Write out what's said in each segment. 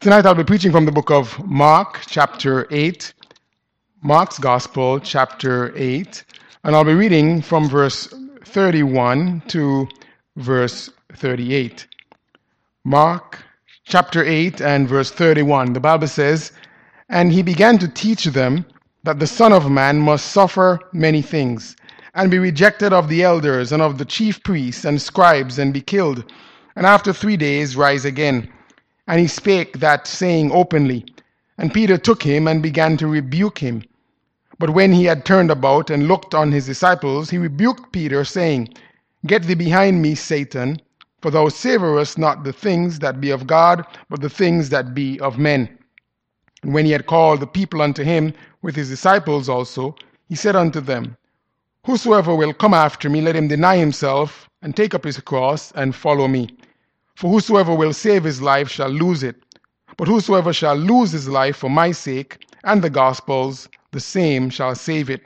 Tonight I'll be preaching from the book of Mark, chapter 8. Mark's Gospel, chapter 8. And I'll be reading from verse 31 to verse 38. Mark, chapter 8, and verse 31. The Bible says, And he began to teach them that the Son of Man must suffer many things, and be rejected of the elders and of the chief priests and scribes, and be killed, and after three days rise again. And he spake that saying openly. And Peter took him and began to rebuke him. But when he had turned about and looked on his disciples, he rebuked Peter, saying, Get thee behind me, Satan, for thou savorest not the things that be of God, but the things that be of men. And when he had called the people unto him with his disciples also, he said unto them, Whosoever will come after me, let him deny himself, and take up his cross, and follow me. For whosoever will save his life shall lose it. But whosoever shall lose his life for my sake and the gospel's, the same shall save it.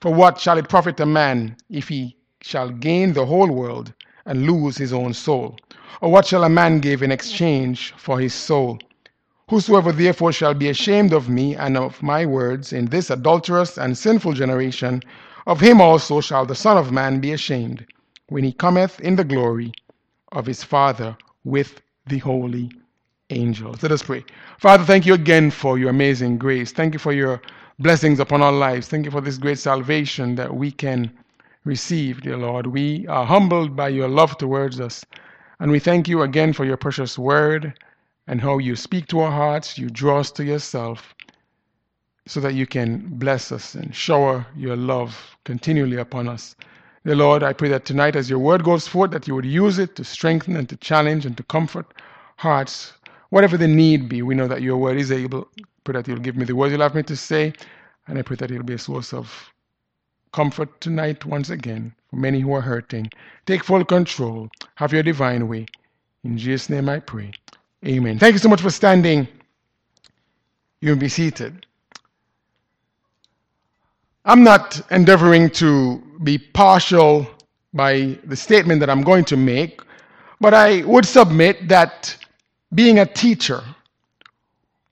For what shall it profit a man if he shall gain the whole world and lose his own soul? Or what shall a man give in exchange for his soul? Whosoever therefore shall be ashamed of me and of my words in this adulterous and sinful generation, of him also shall the Son of Man be ashamed, when he cometh in the glory of his Father with the holy angels. Let us pray. Father, thank you again for your amazing grace. Thank you for your blessings upon our lives. Thank you for this great salvation that we can receive, dear Lord. We are humbled by your love towards us. And we thank you again for your precious word and how you speak to our hearts, you draw us to yourself so that you can bless us and shower your love continually upon us. Dear Lord, I pray that tonight, as your word goes forth, that you would use it to strengthen and to challenge and to comfort hearts, whatever the need be. We know that your word is able. Pray that you'll give me the words you'll have me to say, and I pray that it'll be a source of comfort tonight once again for many who are hurting. Take full control. Have your divine way. In Jesus' name I pray. Amen. Thank you so much for standing. You may be seated. I'm not endeavoring to be partial by the statement that I'm going to make, but I would submit that being a teacher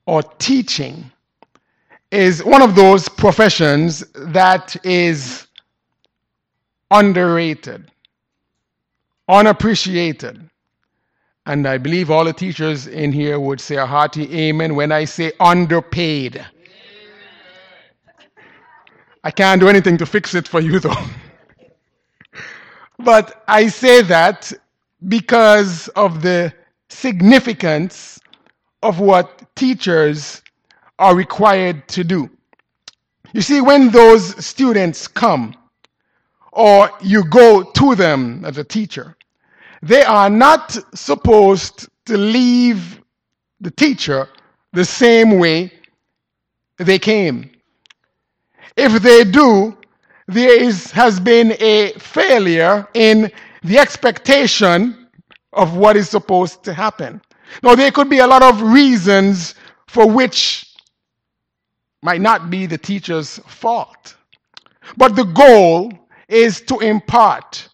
or teaching is one of those professions that is underrated, unappreciated. And I believe all the teachers in here would say a hearty amen when I say underpaid. I can't do anything to fix it for you, though. but I say that because of the significance of what teachers are required to do. You see, when those students come, or you go to them as a teacher, they are not supposed to leave the teacher the same way they came. If they do, there is, has been a failure in the expectation of what is supposed to happen. Now, there could be a lot of reasons for which might not be the teacher's fault. But the goal is to impart,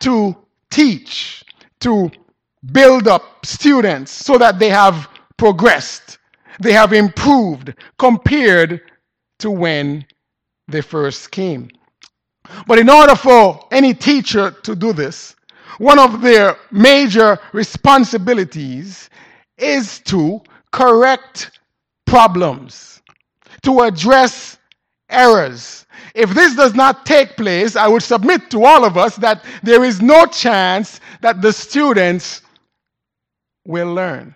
to teach, to build up students so that they have progressed, they have improved compared to when they first came. But in order for any teacher to do this, one of their major responsibilities is to correct problems, to address errors. If this does not take place, I would submit to all of us that there is no chance that the students will learn.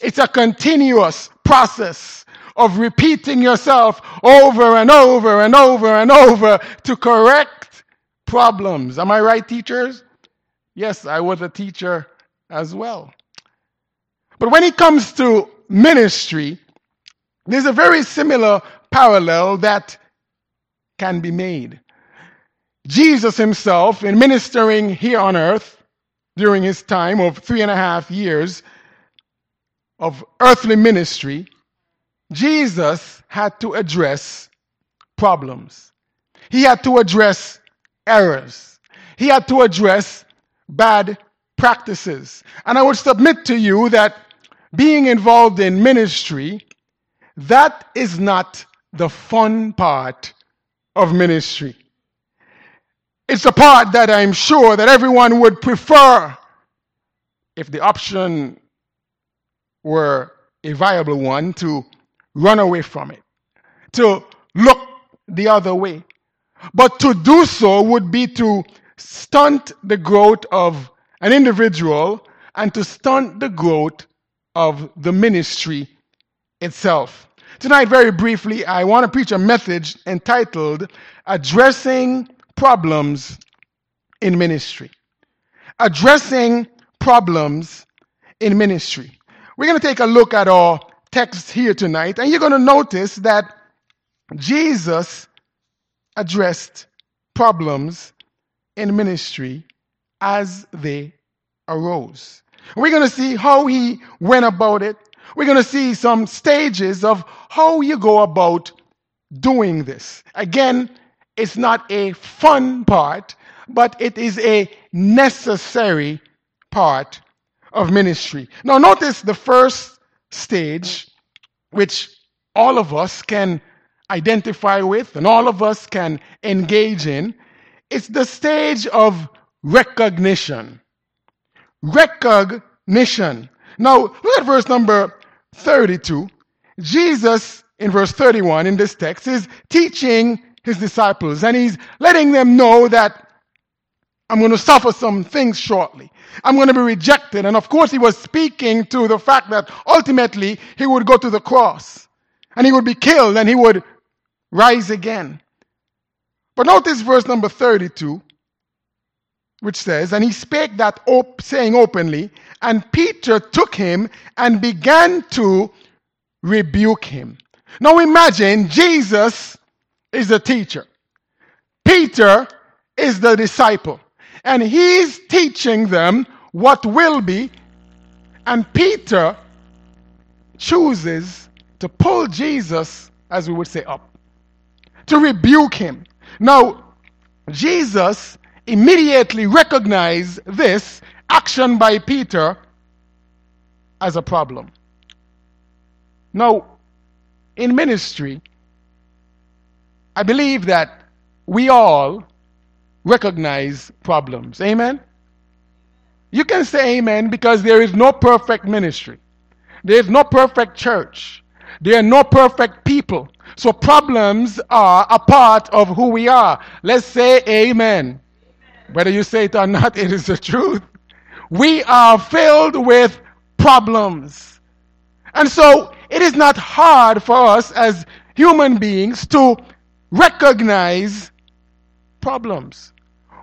It's a continuous process of repeating yourself over and over and over and over to correct problems. Am I right, teachers? Yes, I was a teacher as well. But when it comes to ministry, there's a very similar parallel that can be made. Jesus himself, in ministering here on earth during his time of three and a half years of earthly ministry, Jesus had to address problems. He had to address errors. He had to address bad practices. And I would submit to you that being involved in ministry, that is not the fun part of ministry. It's a part that I'm sure that everyone would prefer if the option were a viable one to run away from it, to look the other way. But to do so would be to stunt the growth of an individual and to stunt the growth of the ministry itself. Tonight, very briefly, I want to preach a message entitled Addressing Problems in Ministry. Addressing Problems in Ministry. We're going to take a look at our text here tonight, and you're going to notice that Jesus addressed problems in ministry as they arose. We're going to see how he went about it. We're going to see some stages of how you go about doing this. Again, it's not a fun part, but it is a necessary part of ministry. Now, notice the first stage, which all of us can identify with and all of us can engage in. It's the stage of recognition. Recognition. Now, look at verse number 32. Jesus, in verse 31 in this text, is teaching his disciples and he's letting them know that I'm going to suffer some things shortly. I'm going to be rejected. And of course, he was speaking to the fact that ultimately he would go to the cross and he would be killed and he would rise again. But notice verse number 32 which says, And he spake that op- saying openly, and Peter took him and began to rebuke him. Now imagine Jesus is the teacher, Peter is the disciple, and he's teaching them what will be, and Peter chooses to pull Jesus, as we would say, up, to rebuke him. Now, Jesus immediately recognize this action by Peter as a problem. Now, in ministry, I believe that we all recognize problems. Amen? You can say amen because there is no perfect ministry. There is no perfect church. There are no perfect people. So problems are a part of who we are. Let's say amen. Whether you say it or not, it is the truth. We are filled with problems. And so it is not hard for us as human beings to recognize problems.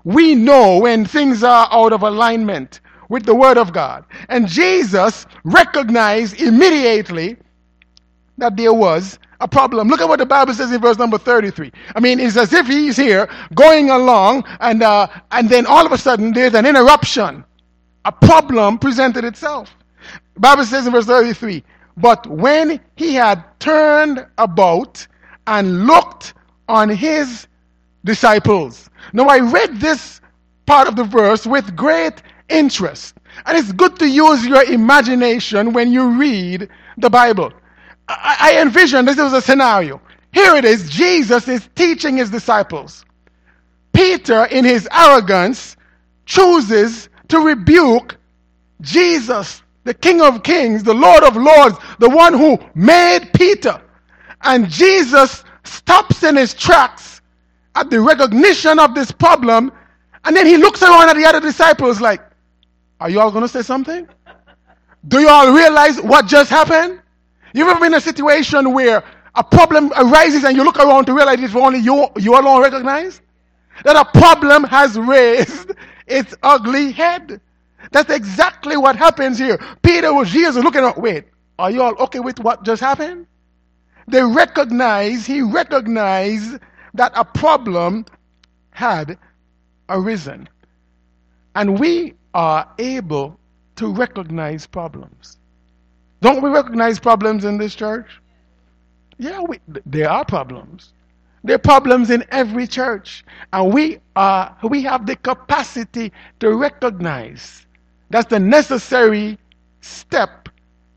We know when things are out of alignment with the Word of God. And Jesus recognized immediately that there was a problem. Look at what the Bible says in verse number 33. I mean, it's as if he's here going along, and, uh, and then all of a sudden there's an interruption. A problem presented itself. The Bible says in verse 33 But when he had turned about and looked on his disciples. Now, I read this part of the verse with great interest. And it's good to use your imagination when you read the Bible. I, I envision this was a scenario. Here it is Jesus is teaching his disciples. Peter, in his arrogance, chooses to rebuke Jesus, the King of Kings, the Lord of Lords, the one who made Peter. And Jesus stops in his tracks at the recognition of this problem. And then he looks around at the other disciples like, Are you all going to say something? Do you all realize what just happened? You've ever been in a situation where a problem arises and you look around to realize it's only you, you alone recognize? That a problem has raised its ugly head. That's exactly what happens here. Peter was Jesus looking at, wait, are you all okay with what just happened? They recognize, he recognized that a problem had arisen. And we are able to recognize problems. Don't we recognize problems in this church? Yeah, we, there are problems. There are problems in every church. And we, are, we have the capacity to recognize. That's the necessary step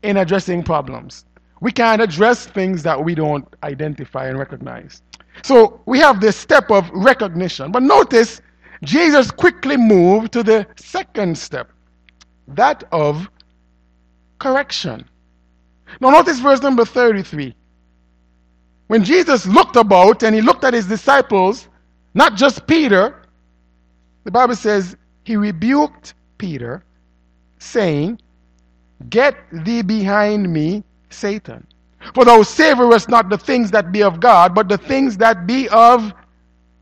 in addressing problems. We can't address things that we don't identify and recognize. So we have this step of recognition. But notice, Jesus quickly moved to the second step that of correction. Now, notice verse number 33. When Jesus looked about and he looked at his disciples, not just Peter, the Bible says he rebuked Peter, saying, Get thee behind me, Satan. For thou savorest not the things that be of God, but the things that be of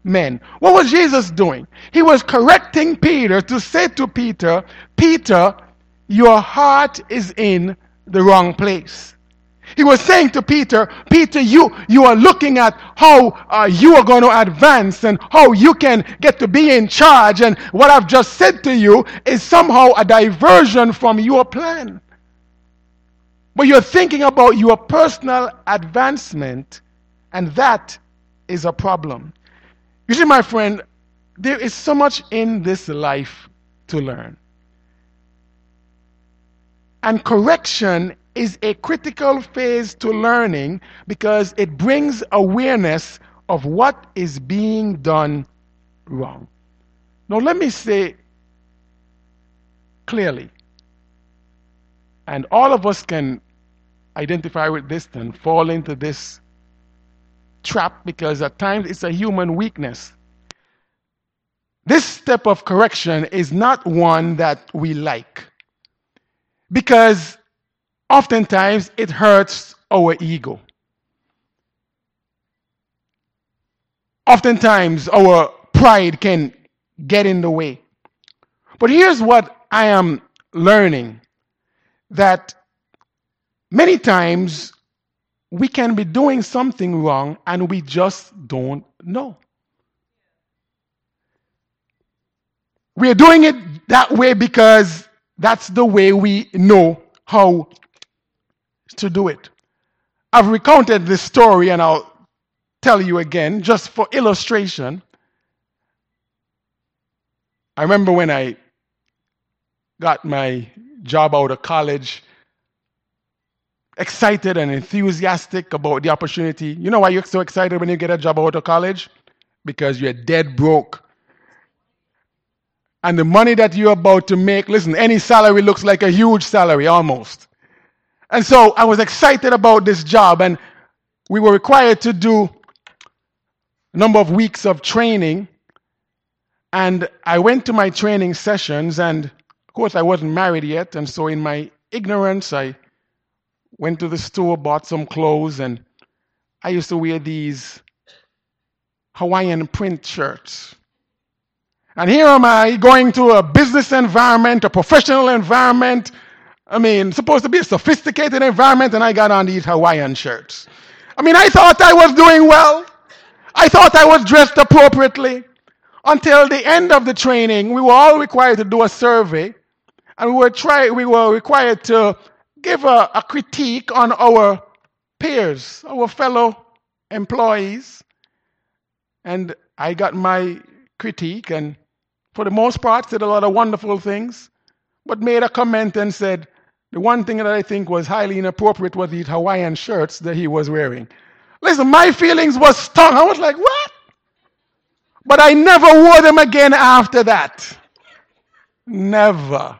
men. What was Jesus doing? He was correcting Peter to say to Peter, Peter, your heart is in the wrong place. He was saying to Peter, Peter, you, you are looking at how uh, you are going to advance and how you can get to be in charge. And what I've just said to you is somehow a diversion from your plan. But you're thinking about your personal advancement, and that is a problem. You see, my friend, there is so much in this life to learn. And correction is a critical phase to learning because it brings awareness of what is being done wrong. Now, let me say clearly, and all of us can identify with this and fall into this trap because at times it's a human weakness. This step of correction is not one that we like because oftentimes it hurts our ego. Oftentimes our pride can get in the way. But here's what I am learning that many times we can be doing something wrong and we just don't know. We are doing it that way because that's the way we know how to do it. I've recounted this story and I'll tell you again just for illustration. I remember when I got my job out of college, excited and enthusiastic about the opportunity. You know why you're so excited when you get a job out of college? Because you're dead broke. And the money that you're about to make, listen, any salary looks like a huge salary almost. And so I was excited about this job, and we were required to do a number of weeks of training. And I went to my training sessions, and of course, I wasn't married yet. And so, in my ignorance, I went to the store, bought some clothes, and I used to wear these Hawaiian print shirts. And here am I going to a business environment, a professional environment, I mean, supposed to be a sophisticated environment, and I got on these Hawaiian shirts. I mean, I thought I was doing well. I thought I was dressed appropriately. Until the end of the training, we were all required to do a survey, and we were, try, we were required to give a, a critique on our peers, our fellow employees. And I got my critique, and for the most part, said a lot of wonderful things, but made a comment and said, the one thing that I think was highly inappropriate was these Hawaiian shirts that he was wearing. Listen, my feelings was stung. I was like, what? But I never wore them again after that. Never.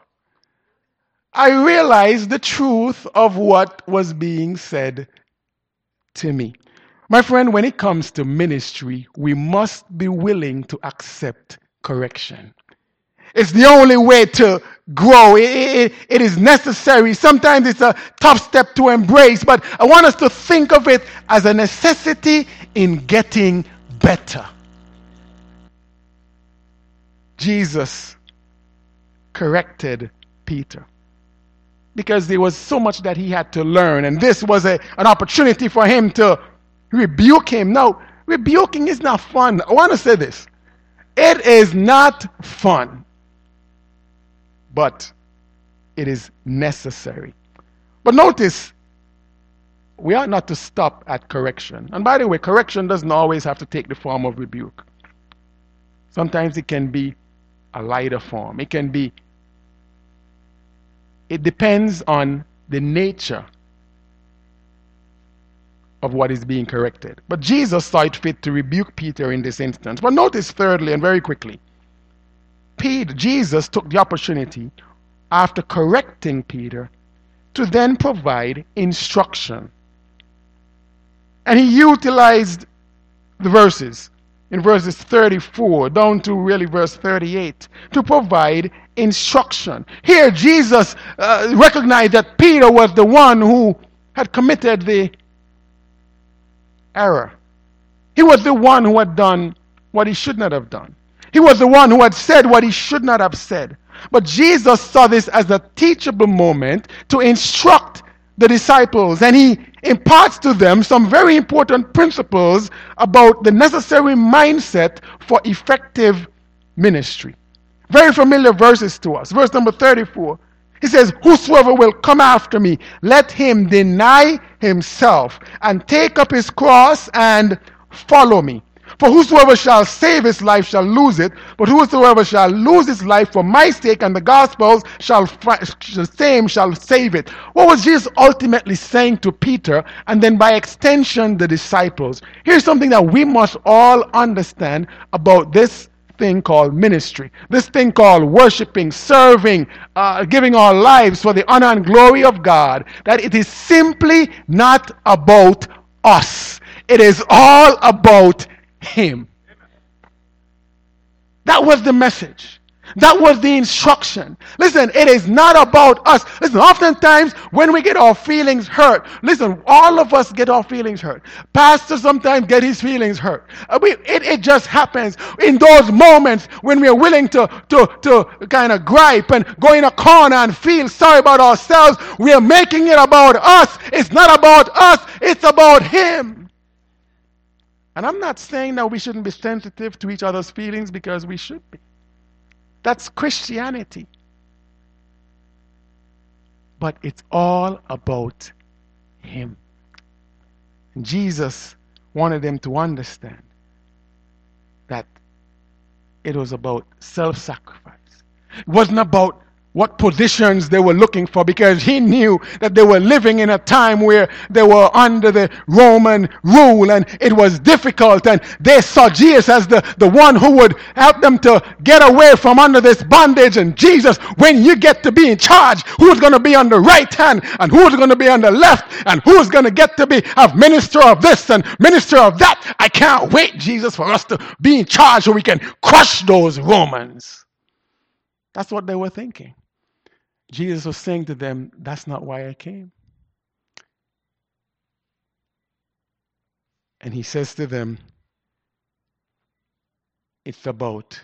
I realized the truth of what was being said to me. My friend, when it comes to ministry, we must be willing to accept correction. It's the only way to grow. It, it, it is necessary. Sometimes it's a tough step to embrace, but I want us to think of it as a necessity in getting better. Jesus corrected Peter because there was so much that he had to learn, and this was a, an opportunity for him to rebuke him. Now, rebuking is not fun. I want to say this it is not fun but it is necessary. But notice, we are not to stop at correction. And by the way, correction doesn't always have to take the form of rebuke. Sometimes it can be a lighter form. It can be, it depends on the nature of what is being corrected. But Jesus saw it fit to rebuke Peter in this instance. But notice, thirdly, and very quickly, Peter, Jesus took the opportunity after correcting Peter to then provide instruction. And he utilized the verses in verses 34 down to really verse 38 to provide instruction. Here, Jesus uh, recognized that Peter was the one who had committed the error. He was the one who had done what he should not have done. He was the one who had said what he should not have said. But Jesus saw this as a teachable moment to instruct the disciples, and he imparts to them some very important principles about the necessary mindset for effective ministry. Very familiar verses to us. Verse number 34. He says, Whosoever will come after me, let him deny himself and take up his cross and follow me. For whosoever shall save his life shall lose it, but whosoever shall lose his life for my sake and the gospel's shall the same shall save it. What was Jesus ultimately saying to Peter and then by extension the disciples? Here's something that we must all understand about this thing called ministry, this thing called worshiping, serving, uh, giving our lives for the honor and glory of God, that it is simply not about us. It is all about him. That was the message. That was the instruction. Listen, it is not about us. Listen, oftentimes when we get our feelings hurt, listen, all of us get our feelings hurt. Pastor sometimes get his feelings hurt. Uh, it, it just happens in those moments when we are willing to, to, to kind of gripe and go in a corner and feel sorry about ourselves. We are making it about us. It's not about us. It's about him. And I'm not saying that we shouldn't be sensitive to each other's feelings because we should be. That's Christianity. But it's all about Him. And Jesus wanted them to understand that it was about self sacrifice. It wasn't about what positions they were looking for because he knew that they were living in a time where they were under the Roman rule and it was difficult and they saw Jesus as the, the one who would help them to get away from under this bondage. And Jesus when you get to be in charge who's going to be on the right hand and who's going to be on the left and who's going to get to be a minister of this and minister of that? I can't wait Jesus for us to be in charge so we can crush those Romans. That's what they were thinking Jesus was saying to them, That's not why I came. And he says to them, It's about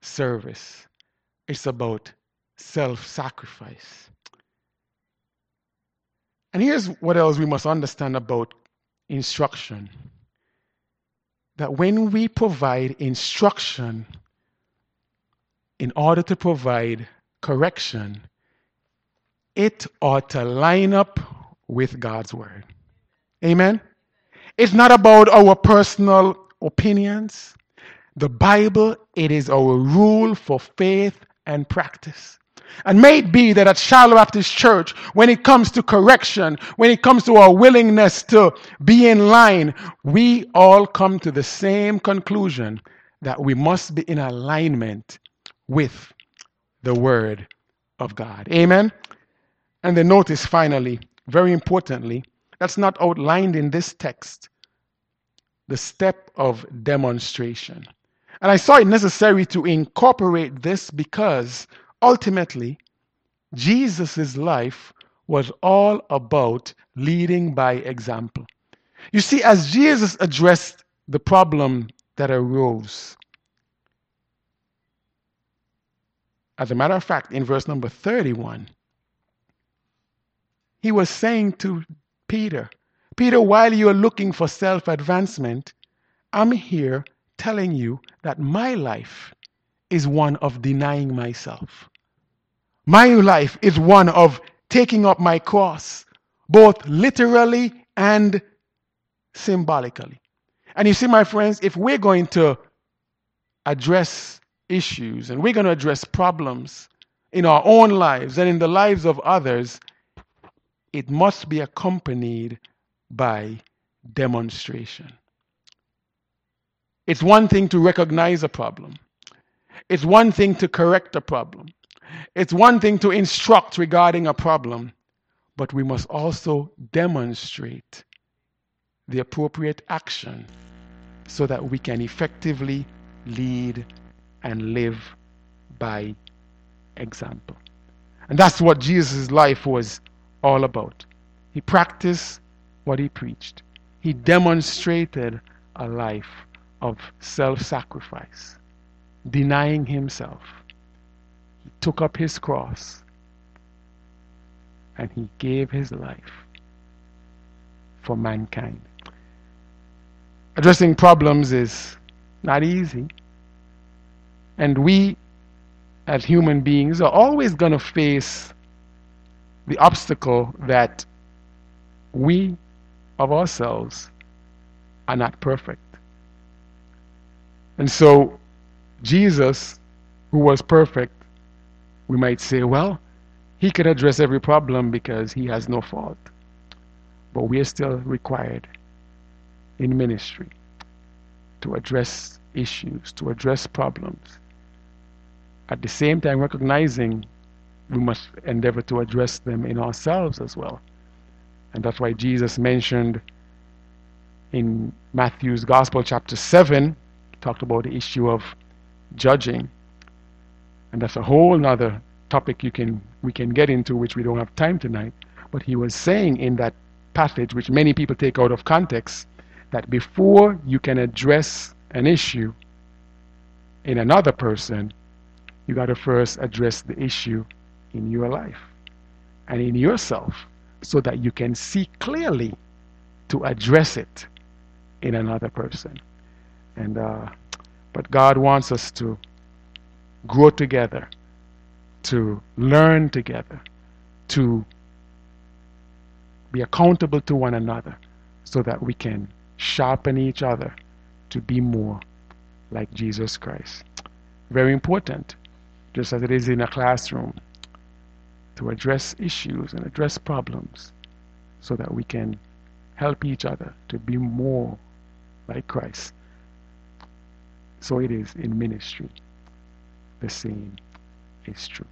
service, it's about self sacrifice. And here's what else we must understand about instruction that when we provide instruction in order to provide correction, it ought to line up with God's word. Amen? It's not about our personal opinions. The Bible, it is our rule for faith and practice. And may it be that at Shiloh Baptist Church, when it comes to correction, when it comes to our willingness to be in line, we all come to the same conclusion that we must be in alignment with the Word of God. Amen? And then notice finally, very importantly, that's not outlined in this text the step of demonstration. And I saw it necessary to incorporate this because ultimately, Jesus' life was all about leading by example. You see, as Jesus addressed the problem that arose, as a matter of fact, in verse number 31, he was saying to Peter, Peter, while you're looking for self advancement, I'm here telling you that my life is one of denying myself. My life is one of taking up my cross, both literally and symbolically. And you see, my friends, if we're going to address issues and we're going to address problems in our own lives and in the lives of others, it must be accompanied by demonstration. It's one thing to recognize a problem. It's one thing to correct a problem. It's one thing to instruct regarding a problem, but we must also demonstrate the appropriate action so that we can effectively lead and live by example. And that's what Jesus' life was all about. He practiced what he preached, he demonstrated a life of self sacrifice, denying himself. He took up his cross and he gave his life for mankind. Addressing problems is not easy. And we, as human beings, are always going to face the obstacle that we of ourselves are not perfect. And so, Jesus, who was perfect, we might say, well, he could address every problem because he has no fault. But we are still required in ministry to address issues, to address problems. At the same time, recognizing we must endeavor to address them in ourselves as well. And that's why Jesus mentioned in Matthew's Gospel, chapter 7, talked about the issue of judging. And that's a whole other topic you can we can get into, which we don't have time tonight. But he was saying in that passage, which many people take out of context, that before you can address an issue in another person, you got to first address the issue in your life and in yourself so that you can see clearly to address it in another person. And uh, but God wants us to grow together, to learn together, to be accountable to one another, so that we can sharpen each other to be more like Jesus Christ. Very important, just as it is in a classroom, to address issues and address problems so that we can help each other to be more like Christ. So it is in ministry. The same is true.